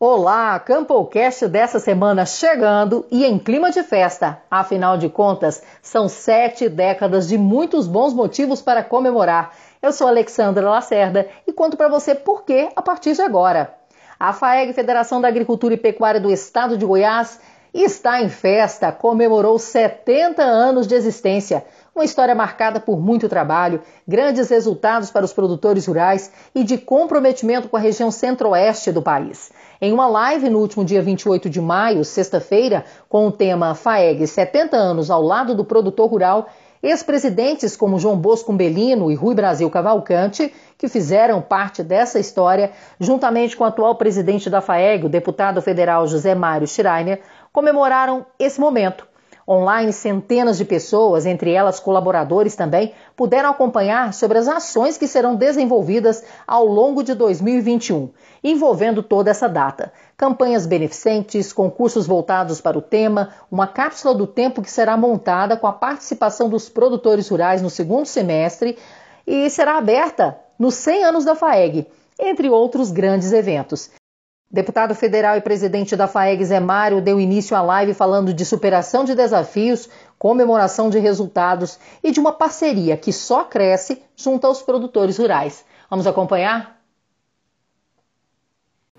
Olá, CampoCast dessa semana chegando e em clima de festa. Afinal de contas, são sete décadas de muitos bons motivos para comemorar. Eu sou Alexandra Lacerda e conto para você por que a partir de agora. A FAEG, Federação da Agricultura e Pecuária do Estado de Goiás, está em festa, comemorou 70 anos de existência. Uma história marcada por muito trabalho, grandes resultados para os produtores rurais e de comprometimento com a região centro-oeste do país. Em uma live no último dia 28 de maio, sexta-feira, com o tema FAEG 70 anos ao lado do produtor rural, ex-presidentes como João Bosco Umbelino e Rui Brasil Cavalcante, que fizeram parte dessa história, juntamente com o atual presidente da FAEG, o deputado federal José Mário Schreiner, comemoraram esse momento. Online, centenas de pessoas, entre elas colaboradores também, puderam acompanhar sobre as ações que serão desenvolvidas ao longo de 2021, envolvendo toda essa data. Campanhas beneficentes, concursos voltados para o tema, uma cápsula do tempo que será montada com a participação dos produtores rurais no segundo semestre e será aberta nos 100 anos da FAEG, entre outros grandes eventos. Deputado federal e presidente da FAEG, Zé Mário, deu início à live falando de superação de desafios, comemoração de resultados e de uma parceria que só cresce junto aos produtores rurais. Vamos acompanhar?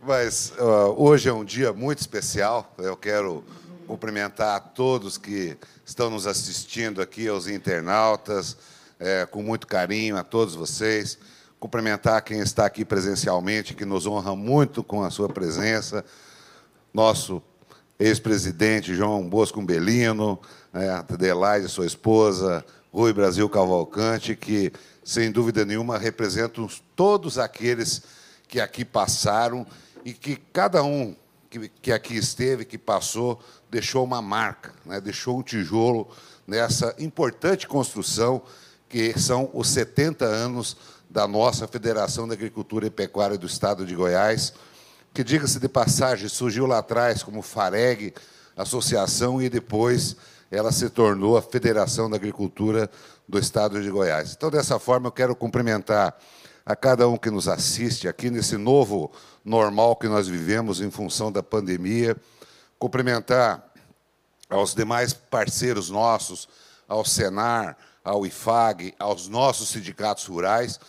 Mas uh, hoje é um dia muito especial. Eu quero cumprimentar a todos que estão nos assistindo aqui, aos internautas, é, com muito carinho a todos vocês cumprimentar quem está aqui presencialmente, que nos honra muito com a sua presença, nosso ex-presidente João Bosco Belino, né, Adelaide, sua esposa, Rui Brasil Cavalcante, que, sem dúvida nenhuma, representam todos aqueles que aqui passaram e que cada um que, que aqui esteve, que passou, deixou uma marca, né, deixou um tijolo nessa importante construção que são os 70 anos da nossa Federação da Agricultura e Pecuária do Estado de Goiás, que, diga-se de passagem, surgiu lá atrás como FAREG, associação, e depois ela se tornou a Federação da Agricultura do Estado de Goiás. Então, dessa forma, eu quero cumprimentar a cada um que nos assiste aqui nesse novo normal que nós vivemos em função da pandemia, cumprimentar aos demais parceiros nossos, ao Senar, ao IFAG, aos nossos sindicatos rurais,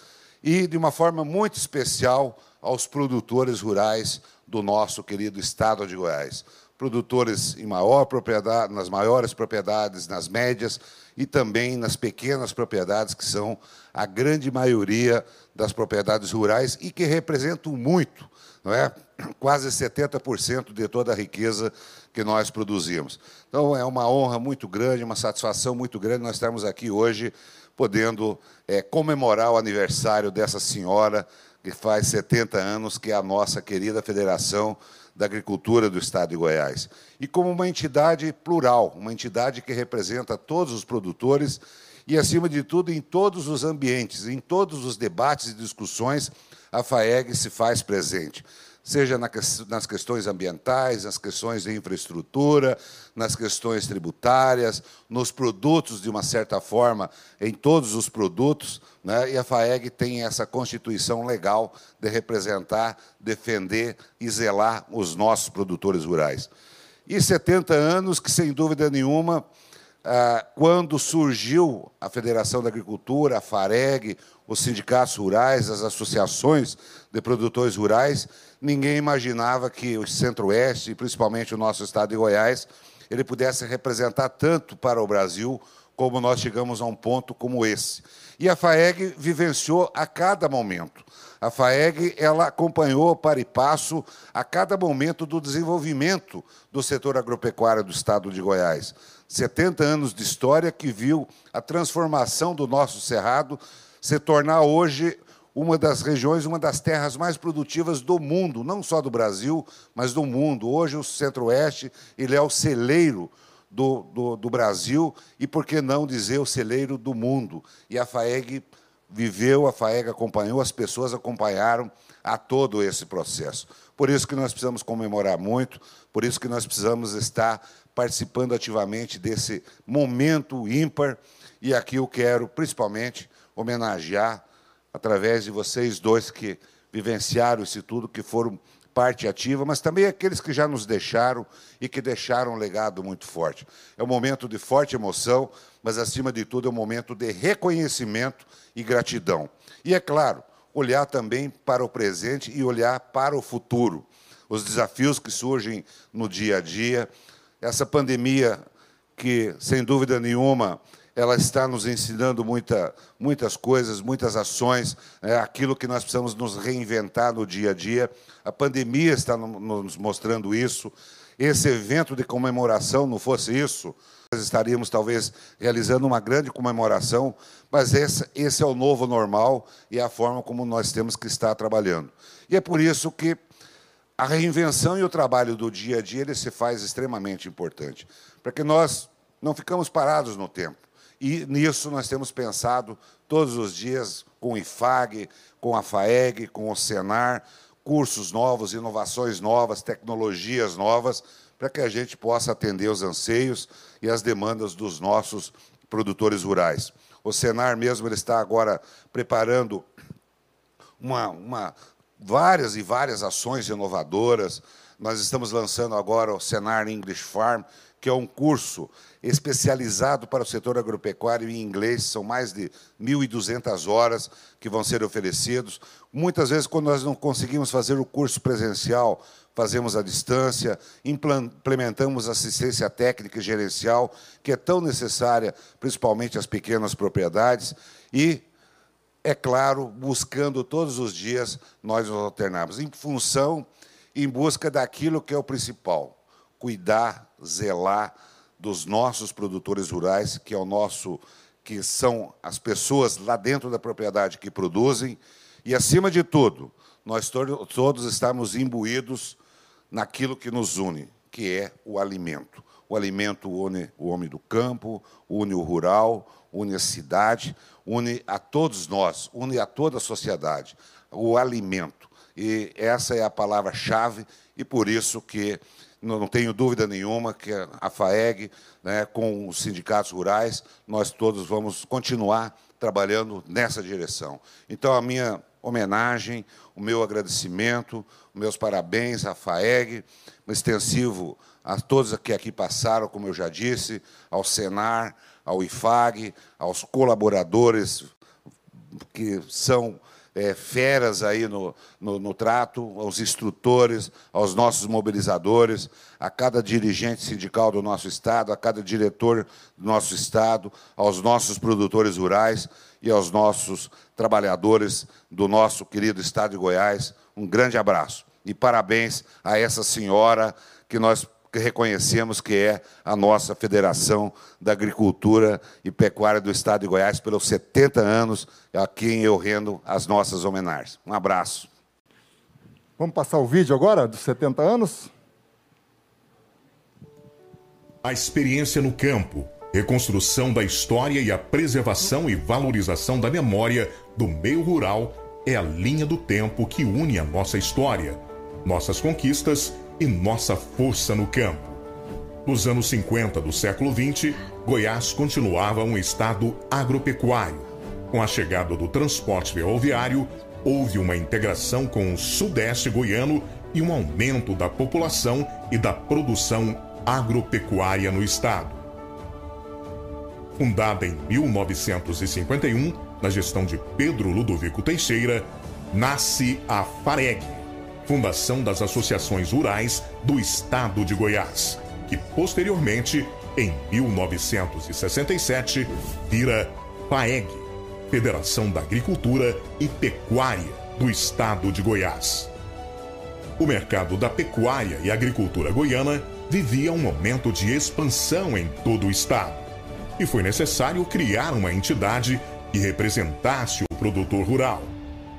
e, de uma forma muito especial, aos produtores rurais do nosso querido estado de Goiás. Produtores em maior propriedade, nas maiores propriedades, nas médias e também nas pequenas propriedades, que são a grande maioria das propriedades rurais e que representam muito, não é? quase 70% de toda a riqueza que nós produzimos. Então, é uma honra muito grande, uma satisfação muito grande nós estarmos aqui hoje podendo é, comemorar o aniversário dessa senhora que faz 70 anos, que é a nossa querida Federação da Agricultura do Estado de Goiás. E como uma entidade plural, uma entidade que representa todos os produtores e, acima de tudo, em todos os ambientes, em todos os debates e discussões, a FAEG se faz presente seja nas questões ambientais, nas questões de infraestrutura, nas questões tributárias, nos produtos, de uma certa forma, em todos os produtos. Né? E a FAEG tem essa constituição legal de representar, defender e zelar os nossos produtores rurais. E 70 anos que, sem dúvida nenhuma, ah, quando surgiu a Federação da Agricultura, a FAREG, os sindicatos rurais, as associações de produtores rurais, ninguém imaginava que o Centro-Oeste, principalmente o nosso estado de Goiás, ele pudesse representar tanto para o Brasil como nós chegamos a um ponto como esse. E a FAEG vivenciou a cada momento. A FAEG ela acompanhou para e passo a cada momento do desenvolvimento do setor agropecuário do estado de Goiás. 70 anos de história que viu a transformação do nosso cerrado se tornar hoje uma das regiões, uma das terras mais produtivas do mundo, não só do Brasil, mas do mundo. Hoje o Centro-Oeste ele é o celeiro do, do, do, Brasil e, por que não dizer, o celeiro do mundo. E a FAEG viveu, a FAEG acompanhou, as pessoas acompanharam a todo esse processo. Por isso que nós precisamos comemorar muito, por isso que nós precisamos estar participando ativamente desse momento ímpar. E aqui eu quero, principalmente, homenagear, através de vocês dois que vivenciaram isso tudo, que foram parte ativa, mas também aqueles que já nos deixaram e que deixaram um legado muito forte. É um momento de forte emoção, mas, acima de tudo, é um momento de reconhecimento e gratidão. E, é claro, olhar também para o presente e olhar para o futuro. Os desafios que surgem no dia a dia, essa pandemia que, sem dúvida nenhuma, ela está nos ensinando muita, muitas coisas, muitas ações, é, aquilo que nós precisamos nos reinventar no dia a dia. A pandemia está nos mostrando isso. Esse evento de comemoração, não fosse isso, nós estaríamos talvez realizando uma grande comemoração, mas esse, esse é o novo normal e é a forma como nós temos que estar trabalhando. E é por isso que a reinvenção e o trabalho do dia a dia ele se faz extremamente importante, para que nós não ficamos parados no tempo. E nisso nós temos pensado todos os dias com o IFAG, com a FAEG, com o Senar, cursos novos, inovações novas, tecnologias novas, para que a gente possa atender os anseios e as demandas dos nossos produtores rurais. O Senar mesmo ele está agora preparando uma, uma, várias e várias ações inovadoras. Nós estamos lançando agora o Senar English Farm, que é um curso especializado para o setor agropecuário em inglês, são mais de 1.200 horas que vão ser oferecidos. Muitas vezes, quando nós não conseguimos fazer o curso presencial, fazemos à distância, implementamos assistência técnica e gerencial, que é tão necessária, principalmente às pequenas propriedades, e, é claro, buscando todos os dias nós nos alternarmos, em função, em busca daquilo que é o principal, cuidar, zelar, dos nossos produtores rurais, que é o nosso que são as pessoas lá dentro da propriedade que produzem, e acima de tudo, nós to todos estamos imbuídos naquilo que nos une, que é o alimento. O alimento une o homem do campo, une o rural, une a cidade, une a todos nós, une a toda a sociedade. O alimento. E essa é a palavra-chave, e por isso que não tenho dúvida nenhuma que a FAEG, né, com os sindicatos rurais, nós todos vamos continuar trabalhando nessa direção. Então, a minha homenagem, o meu agradecimento, meus parabéns à FAEG, extensivo a todos que aqui passaram, como eu já disse, ao Senar, ao IFAG, aos colaboradores que são é, feras aí no, no, no, trato, aos instrutores, aos nossos mobilizadores, a cada dirigente sindical do nosso Estado, a cada diretor do nosso Estado, aos nossos produtores rurais e aos nossos trabalhadores do nosso querido Estado de Goiás. Um grande abraço e parabéns a essa senhora que nós que reconhecemos que é a nossa Federação da Agricultura e Pecuária do Estado de Goiás pelos 70 anos, a quem eu rendo as nossas homenagens. Um abraço. Vamos passar o vídeo agora dos 70 anos? A experiência no campo, reconstrução da história e a preservação e valorização da memória do meio rural é a linha do tempo que une a nossa história, nossas conquistas e nossa força no campo. Nos anos 50 do século 20, Goiás continuava um estado agropecuário. Com a chegada do transporte ferroviário, houve uma integração com o sudeste goiano e um aumento da população e da produção agropecuária no estado. Fundada em 1951, na gestão de Pedro Ludovico Teixeira, nasce a FAREG, Fundação das Associações Rurais do Estado de Goiás, que posteriormente, em 1967, vira FAEG, Federação da Agricultura e Pecuária do Estado de Goiás. O mercado da pecuária e agricultura goiana vivia um momento de expansão em todo o estado, e foi necessário criar uma entidade que representasse o produtor rural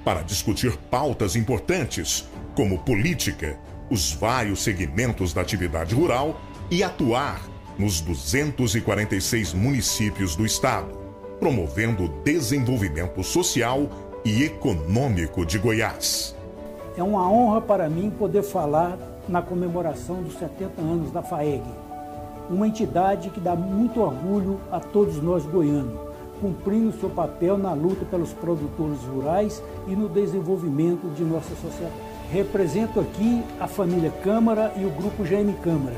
para discutir pautas importantes como política, os vários segmentos da atividade rural e atuar nos 246 municípios do estado, promovendo o desenvolvimento social e econômico de Goiás. É uma honra para mim poder falar na comemoração dos 70 anos da FAEG, uma entidade que dá muito orgulho a todos nós goianos, cumprindo seu papel na luta pelos produtores rurais e no desenvolvimento de nossa sociedade. Represento aqui a família Câmara e o grupo GM Câmara.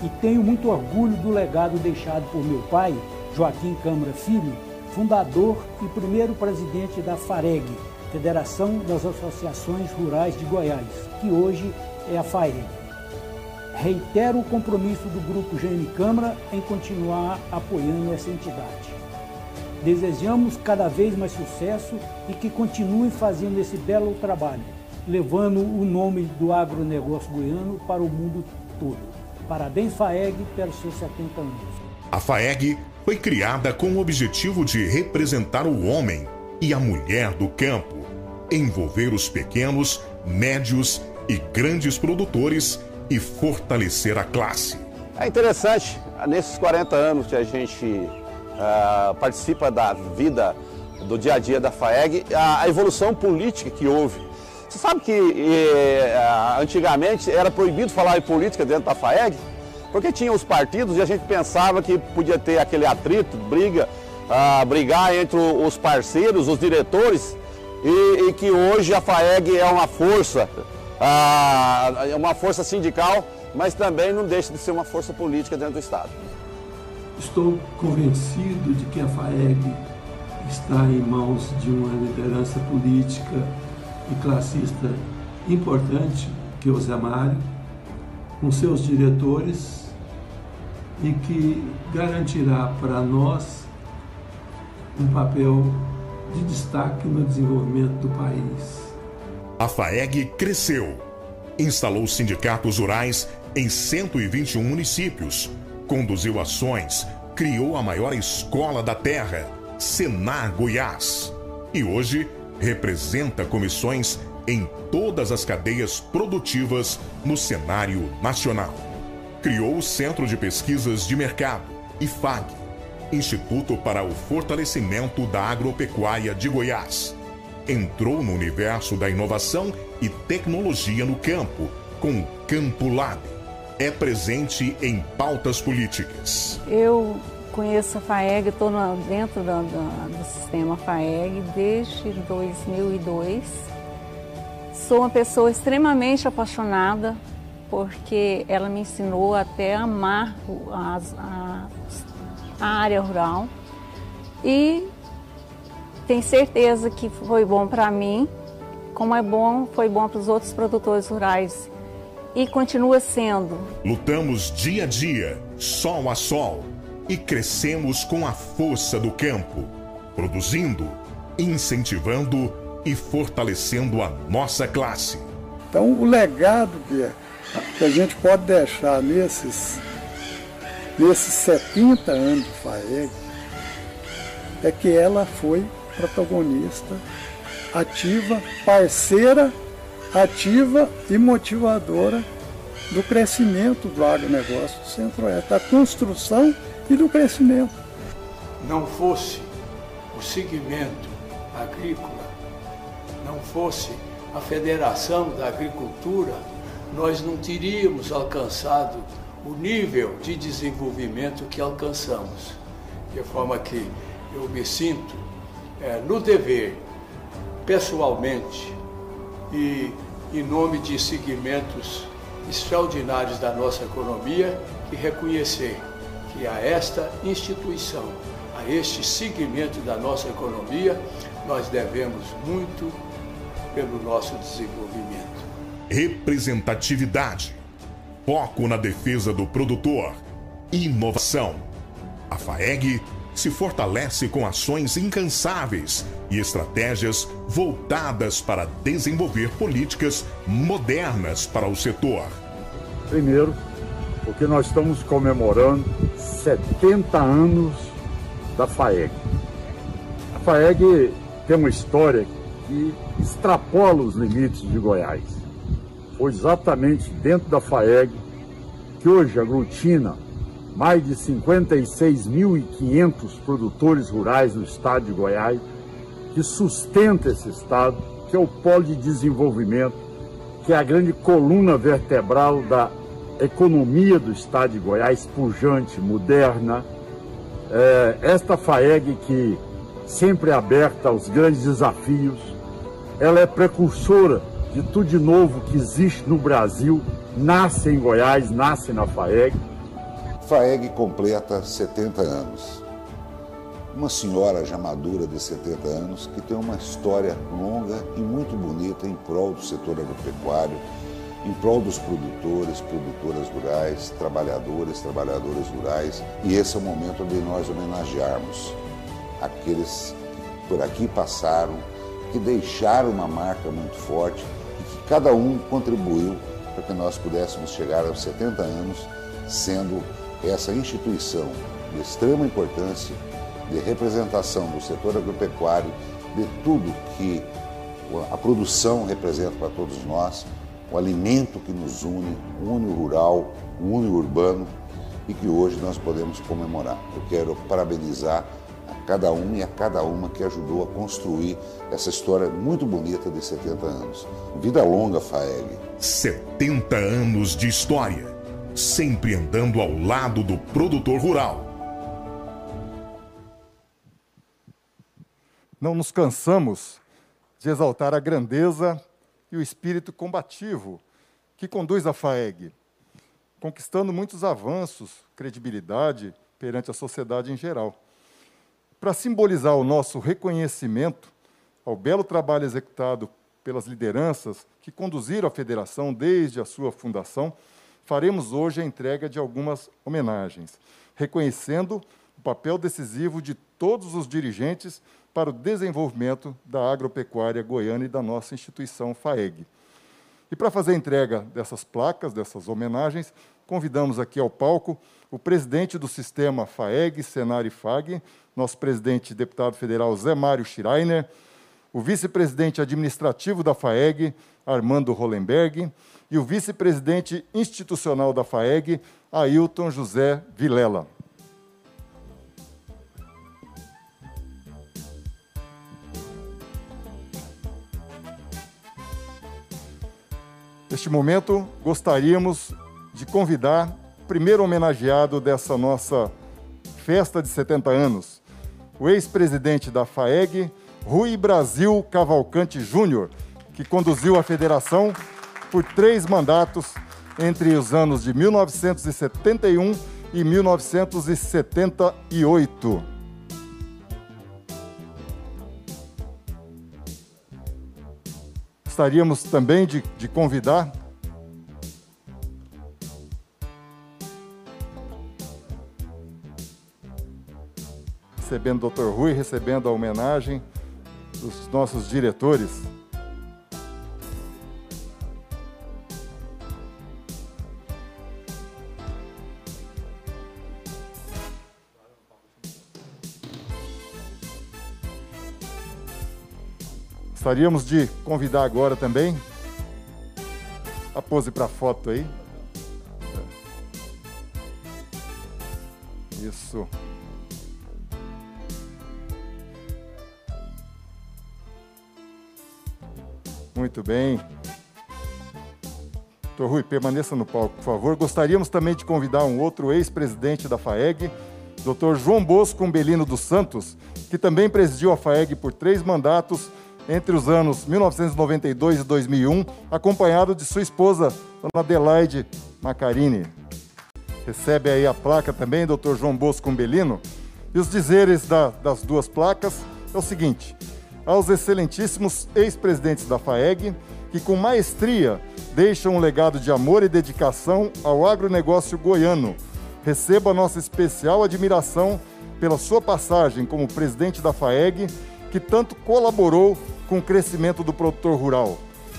E tenho muito orgulho do legado deixado por meu pai, Joaquim Câmara Filho, fundador e primeiro presidente da FAREG, Federação das Associações Rurais de Goiás, que hoje é a FAEG. Reitero o compromisso do Grupo GM Câmara em continuar apoiando essa entidade. Desejamos cada vez mais sucesso e que continue fazendo esse belo trabalho, levando o nome do agronegócio goiano para o mundo todo. Parabéns, FAEG, pelos seus 70 anos. A FAEG foi criada com o objetivo de representar o homem e a mulher do campo, envolver os pequenos, médios e grandes produtores e fortalecer a classe. É interessante, nesses 40 anos que a gente uh, participa da vida do dia a dia da FAEG, a, a evolução política que houve. Você sabe que eh, antigamente era proibido falar em política dentro da FAEG? Porque tinha os partidos e a gente pensava que podia ter aquele atrito, briga, uh, brigar entre os parceiros, os diretores, e, e que hoje a FAEG é uma força, uh, uma força sindical, mas também não deixa de ser uma força política dentro do Estado. Estou convencido de que a FAEG está em mãos de uma liderança política e classista importante, que é o Zé Mário, com seus diretores e que garantirá para nós um papel de destaque no desenvolvimento do país. A FAEG cresceu, instalou sindicatos rurais em 121 municípios, conduziu ações, criou a maior escola da terra, Senar Goiás, e hoje representa comissões em todas as cadeias produtivas no cenário nacional criou o Centro de Pesquisas de Mercado, IFAG, Instituto para o Fortalecimento da Agropecuária de Goiás. Entrou no universo da inovação e tecnologia no campo, com o Campo Lab. É presente em pautas políticas. Eu conheço a FAEG, estou dentro do, do, do sistema FAEG desde 2002. Sou uma pessoa extremamente apaixonada porque ela me ensinou até a amar a, a, a área rural e tenho certeza que foi bom para mim, como é bom, foi bom para os outros produtores rurais e continua sendo. Lutamos dia a dia, sol a sol, e crescemos com a força do campo, produzindo, incentivando e fortalecendo a nossa classe. Então, o legado que é que a gente pode deixar nesses, nesses 70 anos de FAEG é que ela foi protagonista, ativa, parceira, ativa e motivadora do crescimento do agronegócio do Centro-Oeste, da construção e do crescimento. Não fosse o segmento agrícola, não fosse a Federação da Agricultura, nós não teríamos alcançado o nível de desenvolvimento que alcançamos. De forma que eu me sinto é, no dever, pessoalmente e em nome de segmentos extraordinários da nossa economia, que reconhecer que a esta instituição, a este segmento da nossa economia, nós devemos muito pelo nosso desenvolvimento representatividade, foco na defesa do produtor, inovação. A FAEG se fortalece com ações incansáveis e estratégias voltadas para desenvolver políticas modernas para o setor. Primeiro, porque nós estamos comemorando 70 anos da FAEG. A FAEG tem uma história que extrapola os limites de Goiás foi exatamente dentro da FAEG, que hoje aglutina mais de 56.500 produtores rurais no estado de Goiás, que sustenta esse estado, que é o polo de desenvolvimento, que é a grande coluna vertebral da economia do estado de Goiás, pujante, moderna. É, esta FAEG que sempre é aberta aos grandes desafios, ela é precursora de tudo de novo que existe no Brasil, nasce em Goiás, nasce na FAEG. FAEG completa 70 anos. Uma senhora já madura de 70 anos que tem uma história longa e muito bonita em prol do setor agropecuário, em prol dos produtores, produtoras rurais, trabalhadores, trabalhadoras rurais. E esse é o momento de nós homenagearmos aqueles que por aqui passaram, que deixaram uma marca muito forte e que cada um contribuiu para que nós pudéssemos chegar aos 70 anos sendo essa instituição de extrema importância de representação do setor agropecuário, de tudo que a produção representa para todos nós, o alimento que nos une, une o rural, une o urbano e que hoje nós podemos comemorar. Eu quero parabenizar a cada um e a cada uma que ajudou a construir essa história muito bonita de 70 anos. Vida longa, FAEG. 70 anos de história, sempre andando ao lado do produtor rural. Não nos cansamos de exaltar a grandeza e o espírito combativo que conduz a FAEG, conquistando muitos avanços, credibilidade perante a sociedade em geral. Para simbolizar o nosso reconhecimento ao belo trabalho executado pelas lideranças que conduziram a federação desde a sua fundação, faremos hoje a entrega de algumas homenagens, reconhecendo o papel decisivo de todos os dirigentes para o desenvolvimento da agropecuária goiana e da nossa instituição FAEG. E para fazer a entrega dessas placas, dessas homenagens, convidamos aqui ao palco o presidente do sistema FAEG, Senar e FAG, nosso presidente deputado federal Zé Mário Schreiner, o vice-presidente administrativo da FAEG, Armando Hollenberg, e o vice-presidente institucional da FAEG, Ailton José Vilela. Neste momento, gostaríamos de convidar o primeiro homenageado dessa nossa festa de 70 anos, o ex-presidente da FAEG, Rui Brasil Cavalcante Júnior, que conduziu a federação por três mandatos entre os anos de 1971 e 1978. Gostaríamos também de, de convidar recebendo o Dr. Rui, recebendo a homenagem dos nossos diretores. Gostaríamos de convidar agora também a pose para foto aí. Isso. Muito bem. Doutor Rui, permaneça no palco, por favor. Gostaríamos também de convidar um outro ex-presidente da FAEG, Dr. João Bosco Umbelino dos Santos, que também presidiu a FAEG por três mandatos entre os anos 1992 e 2001, acompanhado de sua esposa, Dona Adelaide Macarini. Recebe aí a placa também, Dr. João Bosco Umbelino. E os dizeres da, das duas placas é o seguinte: aos excelentíssimos ex-presidentes da FAEG, que com maestria deixam um legado de amor e dedicação ao agronegócio goiano. Receba nossa especial admiração pela sua passagem como presidente da FAEG que tanto colaborou com o crescimento do produtor rural.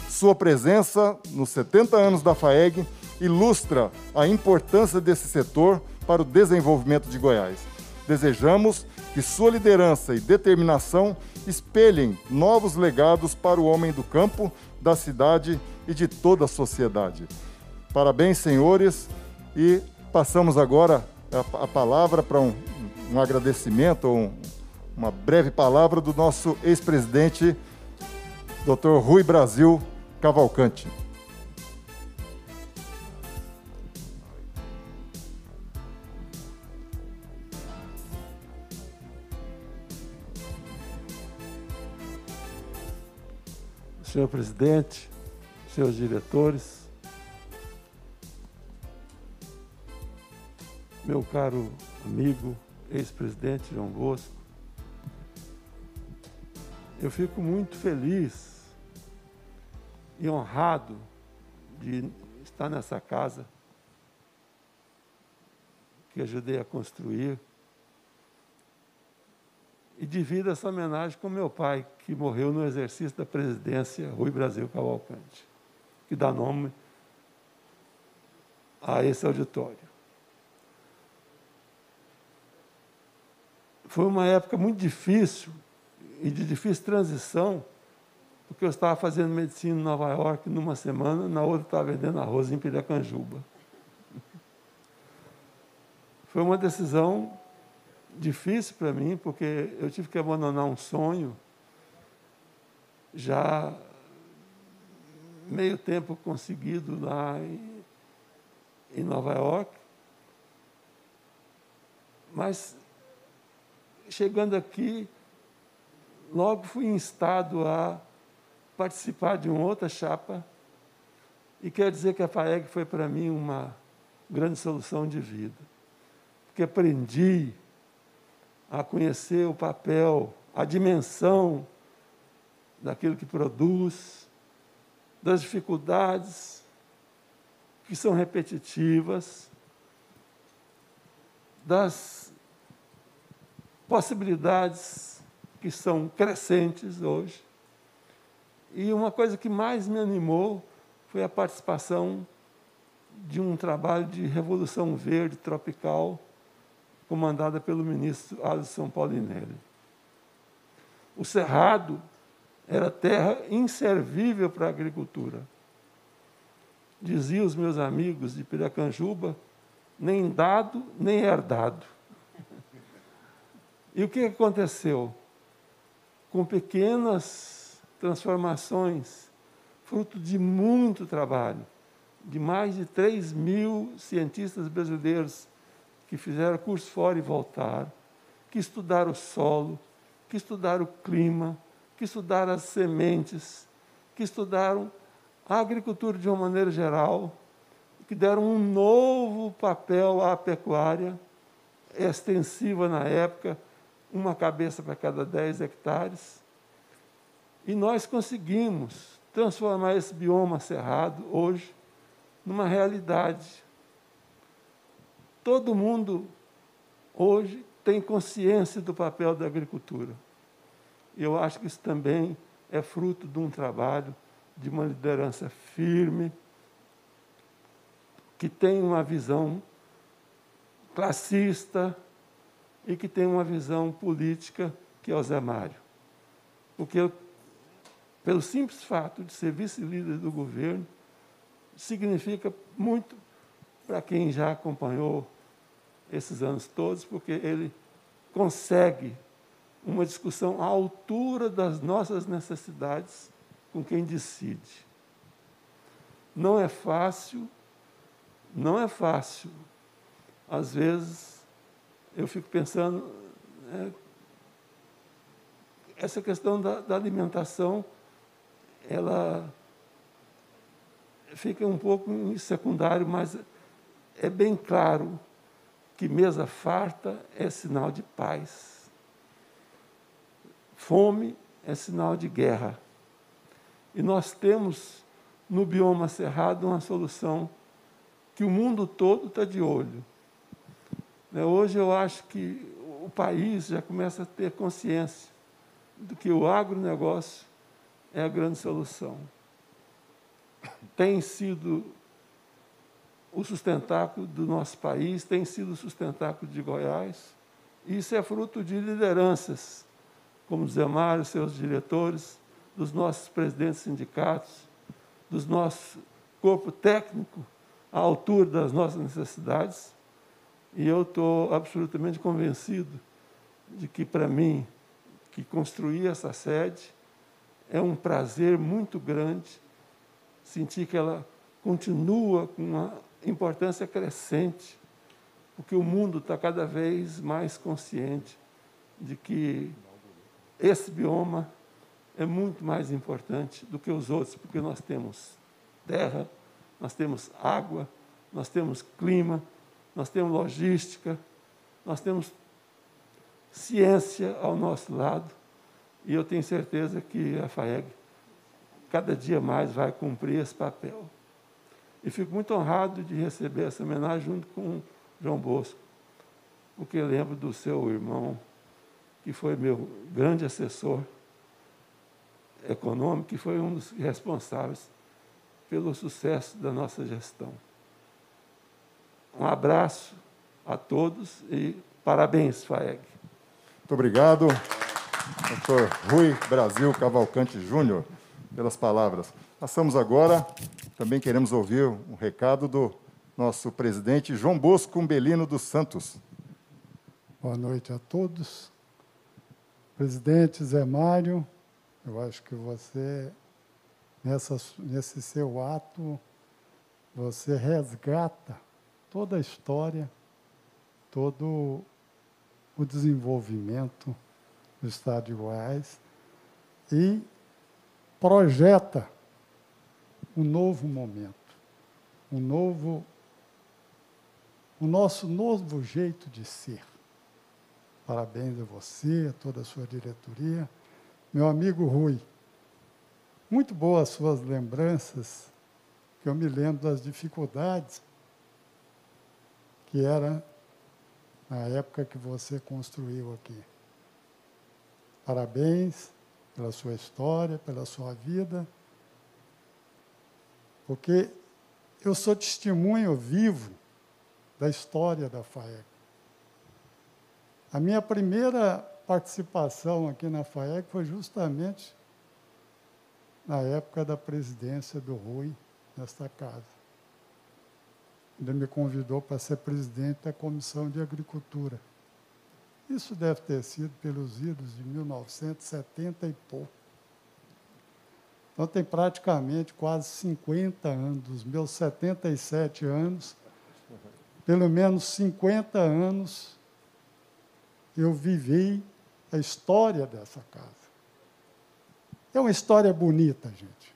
Sua presença nos 70 anos da FAEG ilustra a importância desse setor para o desenvolvimento de Goiás. Desejamos que sua liderança e determinação espelhem novos legados para o homem do campo, da cidade e de toda a sociedade. Parabéns, senhores, e passamos agora a, palavra para um, um agradecimento, um, uma breve palavra do nosso ex-presidente, Dr. Rui Brasil Cavalcante. Senhor presidente, seus diretores, meu caro amigo, ex-presidente João Bosco, eu fico muito feliz e honrado de estar nessa casa que ajudei a construir e divido essa homenagem com meu pai, que morreu no exercício da presidência Rui Brasil Cavalcante, que dá nome a esse auditório. Foi uma época muito difícil e de difícil transição, porque eu estava fazendo medicina em Nova York numa semana, na outra estava vendendo arroz em Piracanjuba. Foi uma decisão difícil para mim, porque eu tive que abandonar um sonho já meio tempo conseguido lá em, em Nova York. Mas chegando aqui, logo fui instado a participar de uma outra chapa e quer dizer que a FAEG foi para mim uma grande solução de vida. Porque aprendi a conhecer o papel, a dimensão daquilo que produz, das dificuldades que são repetitivas, das possibilidades que são crescentes hoje. E uma coisa que mais me animou foi a participação de um trabalho de revolução verde tropical comandada pelo ministro Alisson Paulinelli. O cerrado era terra inservível para a agricultura. Diziam os meus amigos de Piracanjuba, nem dado, nem herdado. E o que aconteceu? Com pequenas transformações, fruto de muito trabalho, de mais de 3 mil cientistas brasileiros que fizeram curso fora e voltaram, que estudaram o solo, que estudaram o clima, que estudaram as sementes, que estudaram a agricultura de uma maneira geral, que deram um novo papel à pecuária, extensiva na época, uma cabeça para cada 10 hectares. E nós conseguimos transformar esse bioma cerrado hoje numa realidade Todo mundo hoje tem consciência do papel da agricultura. E eu acho que isso também é fruto de um trabalho de uma liderança firme, que tem uma visão classista e que tem uma visão política que é o Zé Mário. Porque, pelo simples fato de ser vice-líder do governo, significa muito para quem já acompanhou esses anos todos, porque ele consegue uma discussão à altura das nossas necessidades com quem decide. Não é fácil, não é fácil. Às vezes eu fico pensando, é, essa questão da, da alimentação, ela fica um pouco em secundário, mas é bem claro que mesa farta é sinal de paz. Fome é sinal de guerra. E nós temos no bioma cerrado uma solução que o mundo todo está de olho. Né, hoje eu acho que o país já começa a ter consciência de que o agronegócio é a grande solução. Tem sido o sustentáculo do nosso país, tem sido o sustentáculo de Goiás. Isso é fruto de lideranças, como Zé Mário, seus diretores, dos nossos presidentes sindicatos, dos nossos corpo técnico à altura das nossas necessidades. E eu estou absolutamente convencido de que, para mim, que construir essa sede é um prazer muito grande sentir que ela continua com uma importância crescente, porque o mundo está cada vez mais consciente de que esse bioma é muito mais importante do que os outros, porque nós temos terra, nós temos água, nós temos clima, nós temos logística, nós temos ciência ao nosso lado. E eu tenho certeza que a FAEG cada dia mais vai cumprir esse papel. E fico muito honrado de receber essa homenagem junto com João Bosco, porque lembro do seu irmão, que foi meu grande assessor econômico, que foi um dos responsáveis pelo sucesso da nossa gestão. Um abraço a todos e parabéns, FAEG. Muito obrigado, doutor Rui Brasil Cavalcante Júnior, pelas palavras. Passamos agora, também queremos ouvir um recado do nosso presidente João Bosco Umbelino dos Santos. Boa noite a todos. Presidente Zé Mário, eu acho que você, nessa, nesse seu ato, você resgata toda a história, todo o desenvolvimento do Estado de Goiás e projeta um novo momento, um novo, o nosso novo jeito de ser. Parabéns a você, a toda a sua diretoria. Meu amigo Rui, muito boas suas lembranças, que eu me lembro das dificuldades que era na época que você construiu aqui. Parabéns pela sua história, pela sua vida, porque eu sou testemunho vivo da história da FAEC. A minha primeira participação aqui na FAEC foi justamente na época da presidência do Rui nesta casa. Ele me convidou para ser presidente da Comissão de Agricultura. Isso deve ter sido pelos idos de 1970 e pouco. Então, tem praticamente quase 50 anos, dos meus 77 anos, pelo menos 50 anos eu vivi a história dessa casa. É uma história bonita, gente.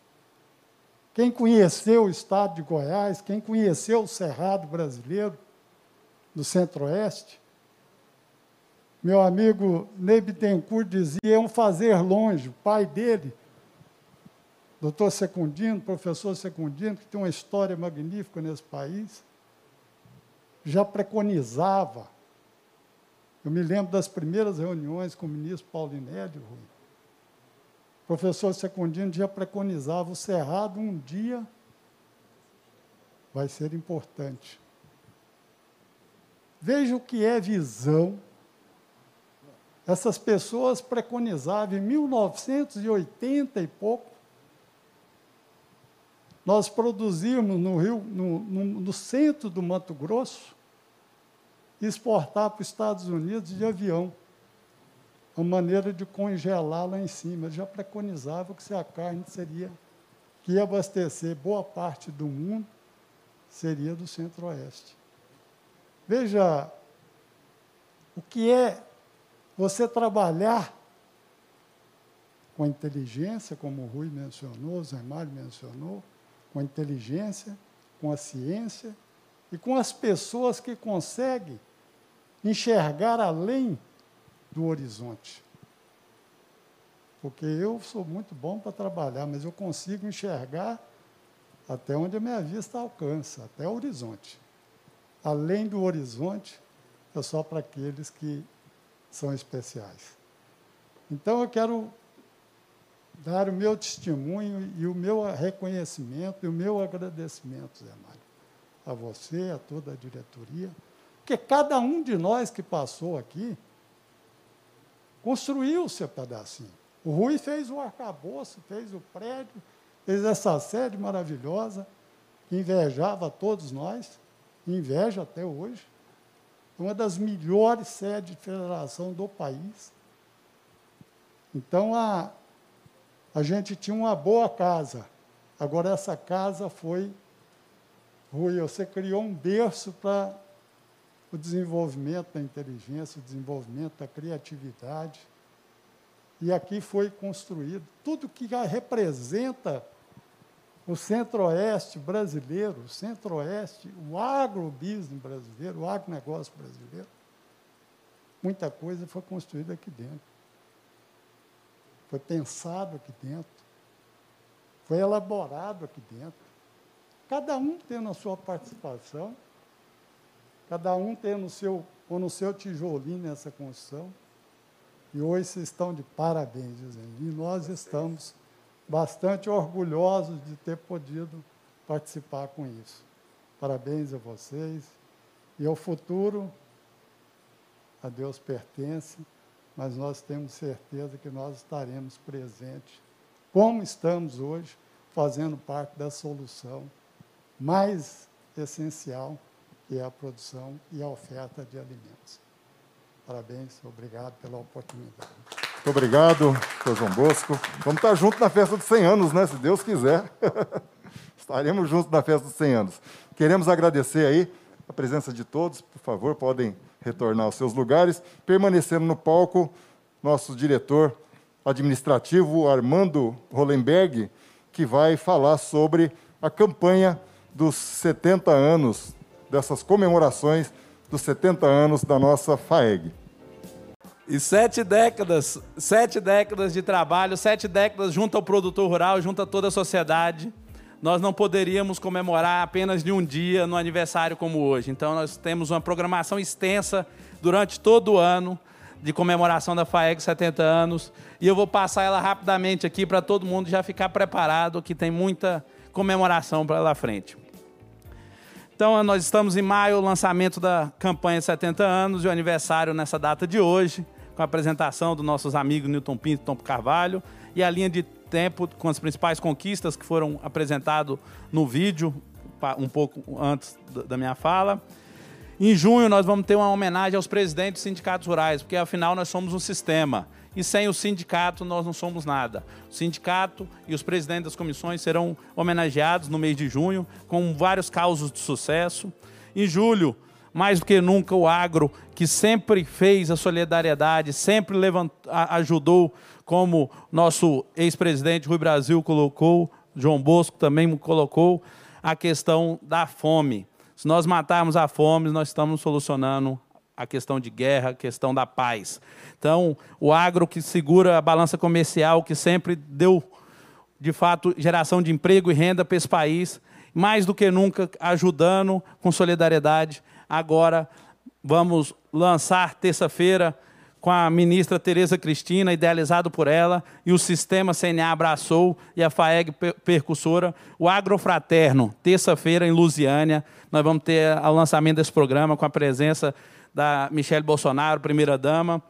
Quem conheceu o estado de Goiás, quem conheceu o Cerrado brasileiro, do Centro-Oeste, meu amigo Ney Bittencourt dizia, é um fazer longe. O pai dele, doutor Secundino, professor Secundino, que tem uma história magnífica nesse país, já preconizava eu me lembro das primeiras reuniões com o ministro Paulinelli, Rui. O professor Secundino já preconizava o Cerrado um dia vai ser importante. Veja o que é visão. Essas pessoas preconizavam em 1980 e pouco. Nós produzimos no Rio, no, no, no centro do Mato Grosso, exportar para os Estados Unidos de avião. Uma maneira de congelar lá em cima. Ele já preconizava que se a carne seria, que ia abastecer boa parte do mundo, seria do Centro-Oeste. Veja o que é você trabalhar com a inteligência, como o Rui mencionou, o Zé Mário mencionou, com a inteligência, com a ciência e com as pessoas que conseguem enxergar além do horizonte. Porque eu sou muito bom para trabalhar, mas eu consigo enxergar até onde a minha vista alcança, até o horizonte. Além do horizonte, é só para aqueles que são especiais. Então eu quero dar o meu testemunho e o meu reconhecimento e o meu agradecimento, Zé Mário, a você, a toda a diretoria, porque cada um de nós que passou aqui construiu o seu pedacinho. O Rui fez o arcabouço, fez o prédio, fez essa sede maravilhosa, que invejava todos nós, inveja até hoje. Uma das melhores sedes de federação do país. Então, a, a gente tinha uma boa casa. Agora, essa casa foi. Rui, você criou um berço para o desenvolvimento da inteligência, o desenvolvimento da criatividade. E aqui foi construído tudo que representa o centro-oeste brasileiro, o centro-oeste, o agrobusiness brasileiro, o agronegócio brasileiro, muita coisa foi construída aqui dentro. Foi pensado aqui dentro. Foi elaborado aqui dentro. Cada um tendo a sua participação, cada um tendo o seu, ou no seu tijolinho nessa construção. E hoje vocês estão de parabéns, dizendo. E nós estamos bastante orgulhosos de ter podido participar com isso. Parabéns a vocês. E ao futuro, a Deus pertence, mas nós temos certeza que nós estaremos presentes, como estamos hoje, fazendo parte da solução mais essencial, é a produção e a oferta de alimentos. Parabéns, obrigado pela oportunidade. Muito obrigado, Sr. João Bosco. Vamos estar juntos na festa dos 100 anos, né? Se Deus quiser. Estaremos juntos na festa dos 100 anos. Queremos agradecer aí a presença de todos. Por favor, podem retornar aos seus lugares. Permanecendo no palco, nosso diretor administrativo, Armando Hollenberg, que vai falar sobre a campanha dos 70 anos, dessas comemorações dos 70 anos da nossa FAEG. E sete décadas, sete décadas de trabalho, sete décadas junto ao produtor rural, junto a toda a sociedade. Nós não poderíamos comemorar apenas de um dia no aniversário como hoje. Então nós temos uma programação extensa durante todo o ano de comemoração da FAEG 70 anos. E eu vou passar ela rapidamente aqui para todo mundo já ficar preparado, que tem muita comemoração lá frente. Então, nós estamos em maio, lançamento da campanha 70 anos e o aniversário nessa data de hoje, com a apresentação dos nossos amigos Newton Pinto e Tom Carvalho, e a linha de tempo com as principais conquistas que foram apresentadas no vídeo, um pouco antes da minha fala. Em junho, nós vamos ter uma homenagem aos presidentes dos sindicatos rurais, porque afinal nós somos um sistema e sem o sindicato nós não somos nada. O sindicato e os presidentes das comissões serão homenageados no mês de junho, com vários causos de sucesso. Em julho, mais do que nunca, o agro, que sempre fez a solidariedade, sempre levantou, ajudou, como nosso ex-presidente Rui Brasil colocou, João Bosco também colocou, a questão da fome. Se nós matarmos a fome, nós estamos solucionando a questão de guerra, a questão da paz. Então, o agro que segura a balança comercial, que sempre deu, de fato, geração de emprego e renda para esse país, mais do que nunca ajudando com solidariedade. Agora, vamos lançar terça-feira com a ministra Tereza Cristina, idealizado por ela, e o sistema CNA abraçou, e a FAEG percussora, o Agrofraterno, terça-feira em Lusiânia. Nós vamos ter o lançamento desse programa com a presença da Michelle Bolsonaro, primeira-dama,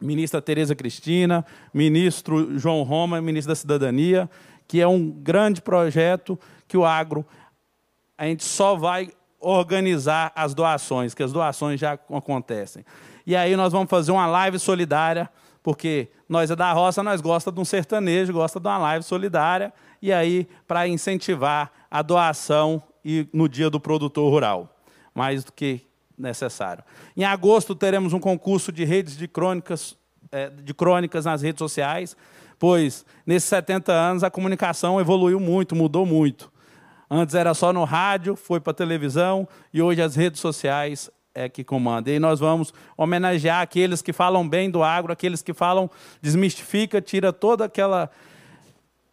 ministra Tereza Cristina, ministro João Roma, ministro da Cidadania, que é um grande projeto que o agro, a gente só vai organizar as doações, que as doações já acontecem. E aí nós vamos fazer uma live solidária, porque nós é da roça, nós gosta de um sertanejo, gosta de uma live solidária, e aí para incentivar a doação e no dia do produtor rural. Mais do que necessário. Em agosto teremos um concurso de redes de crônicas, é, de crônicas nas redes sociais, pois nesses 70 anos a comunicação evoluiu muito, mudou muito. Antes era só no rádio, foi para a televisão e hoje as redes sociais é que comandam. E nós vamos homenagear aqueles que falam bem do agro, aqueles que falam, desmistifica, tira toda aquela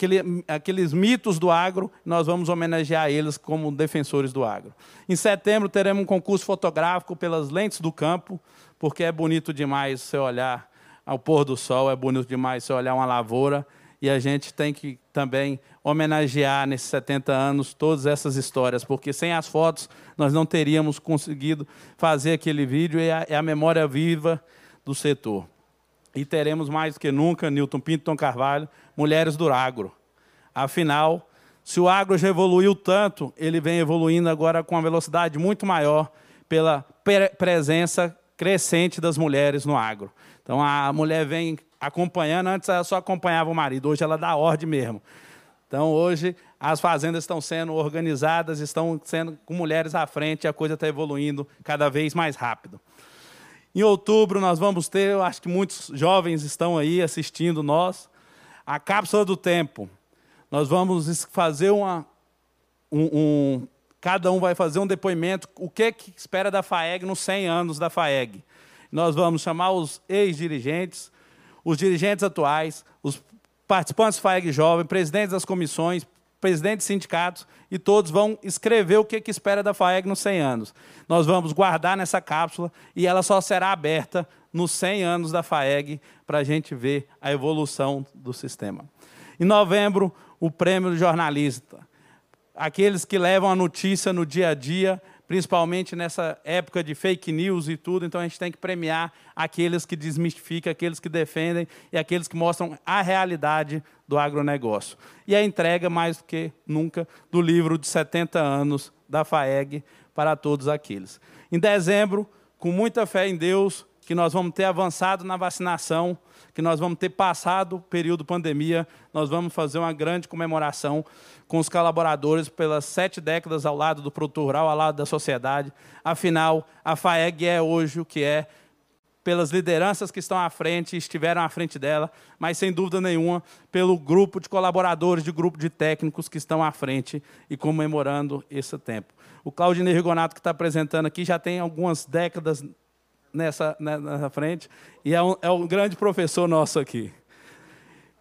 aquele, aqueles mitos do agro, nós vamos homenagear eles como defensores do agro. Em setembro teremos um concurso fotográfico pelas lentes do campo, porque é bonito demais você olhar ao pôr do sol, é bonito demais você olhar uma lavoura, e a gente tem que também homenagear nesses 70 anos todas essas histórias, porque sem as fotos nós não teríamos conseguido fazer aquele vídeo, e é a memória viva do setor. E teremos mais do que nunca, Newton Pinto Carvalho, mulheres do agro. Afinal, se o agro já evoluiu tanto, ele vem evoluindo agora com uma velocidade muito maior pela presença crescente das mulheres no agro. Então a mulher vem acompanhando, antes ela só acompanhava o marido, hoje ela dá ordem mesmo. Então hoje as fazendas estão sendo organizadas, estão sendo com mulheres à frente, a coisa está evoluindo cada vez mais rápido. Em outubro nós vamos ter, eu acho que muitos jovens estão aí assistindo nós, a cápsula do tempo. Nós vamos fazer uma um, um, cada um vai fazer um depoimento, o que, que espera da FAEG nos 100 anos da FAEG. Nós vamos chamar os ex-dirigentes, os dirigentes atuais, os participantes FAEG Jovem, presidentes das comissões, presidentes de sindicatos, e todos vão escrever o que, que espera da FAEG nos 100 anos. Nós vamos guardar nessa cápsula e ela só será aberta nos 100 anos da FAEG para a gente ver a evolução do sistema. Em novembro, o prêmio do jornalista. Aqueles que levam a notícia no dia a dia principalmente nessa época de fake news e tudo. Então a gente tem que premiar aqueles que desmistificam, aqueles que defendem e aqueles que mostram a realidade do agronegócio. E a entrega, mais do que nunca, do livro de 70 anos da FAEG para todos aqueles. Em dezembro, com muita fé em Deus, que nós vamos ter avançado na vacinação, que nós vamos ter passado o período pandemia, nós vamos fazer uma grande comemoração com os colaboradores pelas sete décadas ao lado do produtor rural, ao lado da sociedade. Afinal, a FAEG é hoje o que é, pelas lideranças que estão à frente, estiveram à frente dela, mas sem dúvida nenhuma pelo grupo de colaboradores, de grupo de técnicos que estão à frente e comemorando esse tempo. O Claudinei Rigonato, que está apresentando aqui, já tem algumas décadas nessa, né, nessa frente e é um, é um grande professor nosso aqui.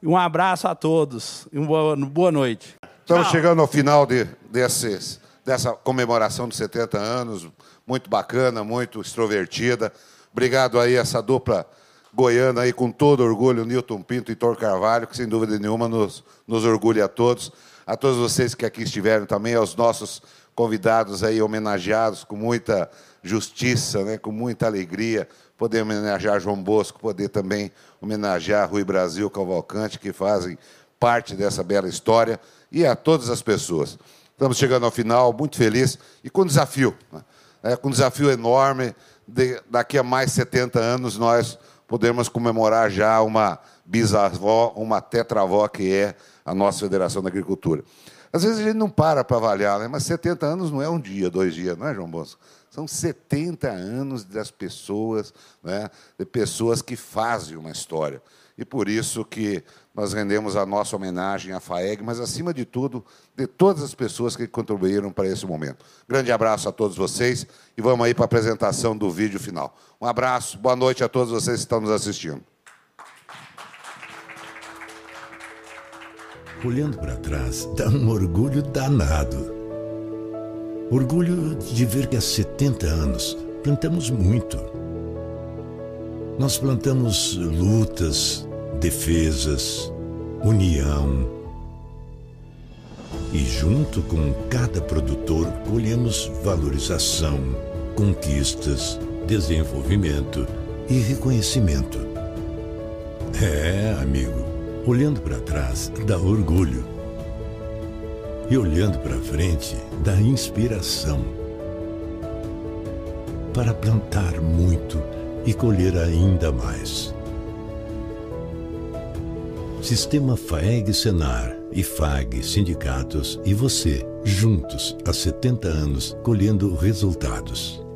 Um abraço a todos e uma boa, boa noite. Estamos Tchau. chegando ao final de, desses, dessa comemoração de 70 anos, muito bacana, muito extrovertida. Obrigado aí a essa dupla goiana aí com todo orgulho, Newton Pinto e Tor Carvalho, que sem dúvida nenhuma nos, nos orgulha a todos. A todos vocês que aqui estiveram também, aos nossos convidados aí homenageados com muita justiça, né, com muita alegria, poder homenagear João Bosco, poder também homenagear Rui Brasil Cavalcante, que fazem parte dessa bela história, e a todas as pessoas. Estamos chegando ao final, muito feliz, e com desafio, né, é, com desafio enorme, de, daqui a mais 70 anos nós podemos comemorar já uma bisavó, uma tetravó, que é a nossa Federação da Agricultura. Às vezes a gente não para para avaliar, né? mas 70 anos não é um dia, dois dias, não é, João Bosco? São 70 anos das pessoas, né? de pessoas que fazem uma história. E por isso que nós rendemos a nossa homenagem à FAEG, mas, acima de tudo, de todas as pessoas que contribuíram para esse momento. Grande abraço a todos vocês e vamos aí para a apresentação do vídeo final. Um abraço, boa noite a todos vocês que estão nos assistindo. Olhando para trás, dá um orgulho danado. Orgulho de ver que há 70 anos plantamos muito. Nós plantamos lutas, defesas, união. E junto com cada produtor colhemos valorização, conquistas, desenvolvimento e reconhecimento. É, amigo, Olhando para trás, dá orgulho. E olhando para frente, dá inspiração. Para plantar muito e colher ainda mais. Sistema FAEG Senar e FAG Sindicatos e você, juntos há 70 anos, colhendo resultados.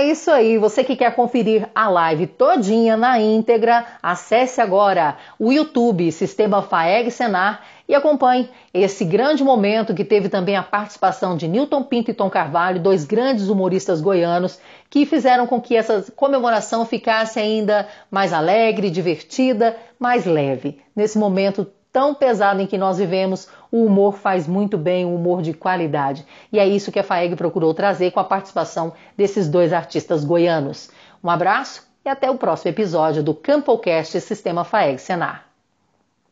É isso aí, você que quer conferir a live todinha na íntegra, acesse agora o YouTube Sistema FAEG Senar e acompanhe esse grande momento que teve também a participação de Newton Pinto e Tom Carvalho, dois grandes humoristas goianos que fizeram com que essa comemoração ficasse ainda mais alegre, divertida, mais leve. Nesse momento tão pesado em que nós vivemos, o humor faz muito bem, o humor de qualidade. E é isso que a FAEG procurou trazer com a participação desses dois artistas goianos. Um abraço e até o próximo episódio do CampoCast Sistema FAEG Senar.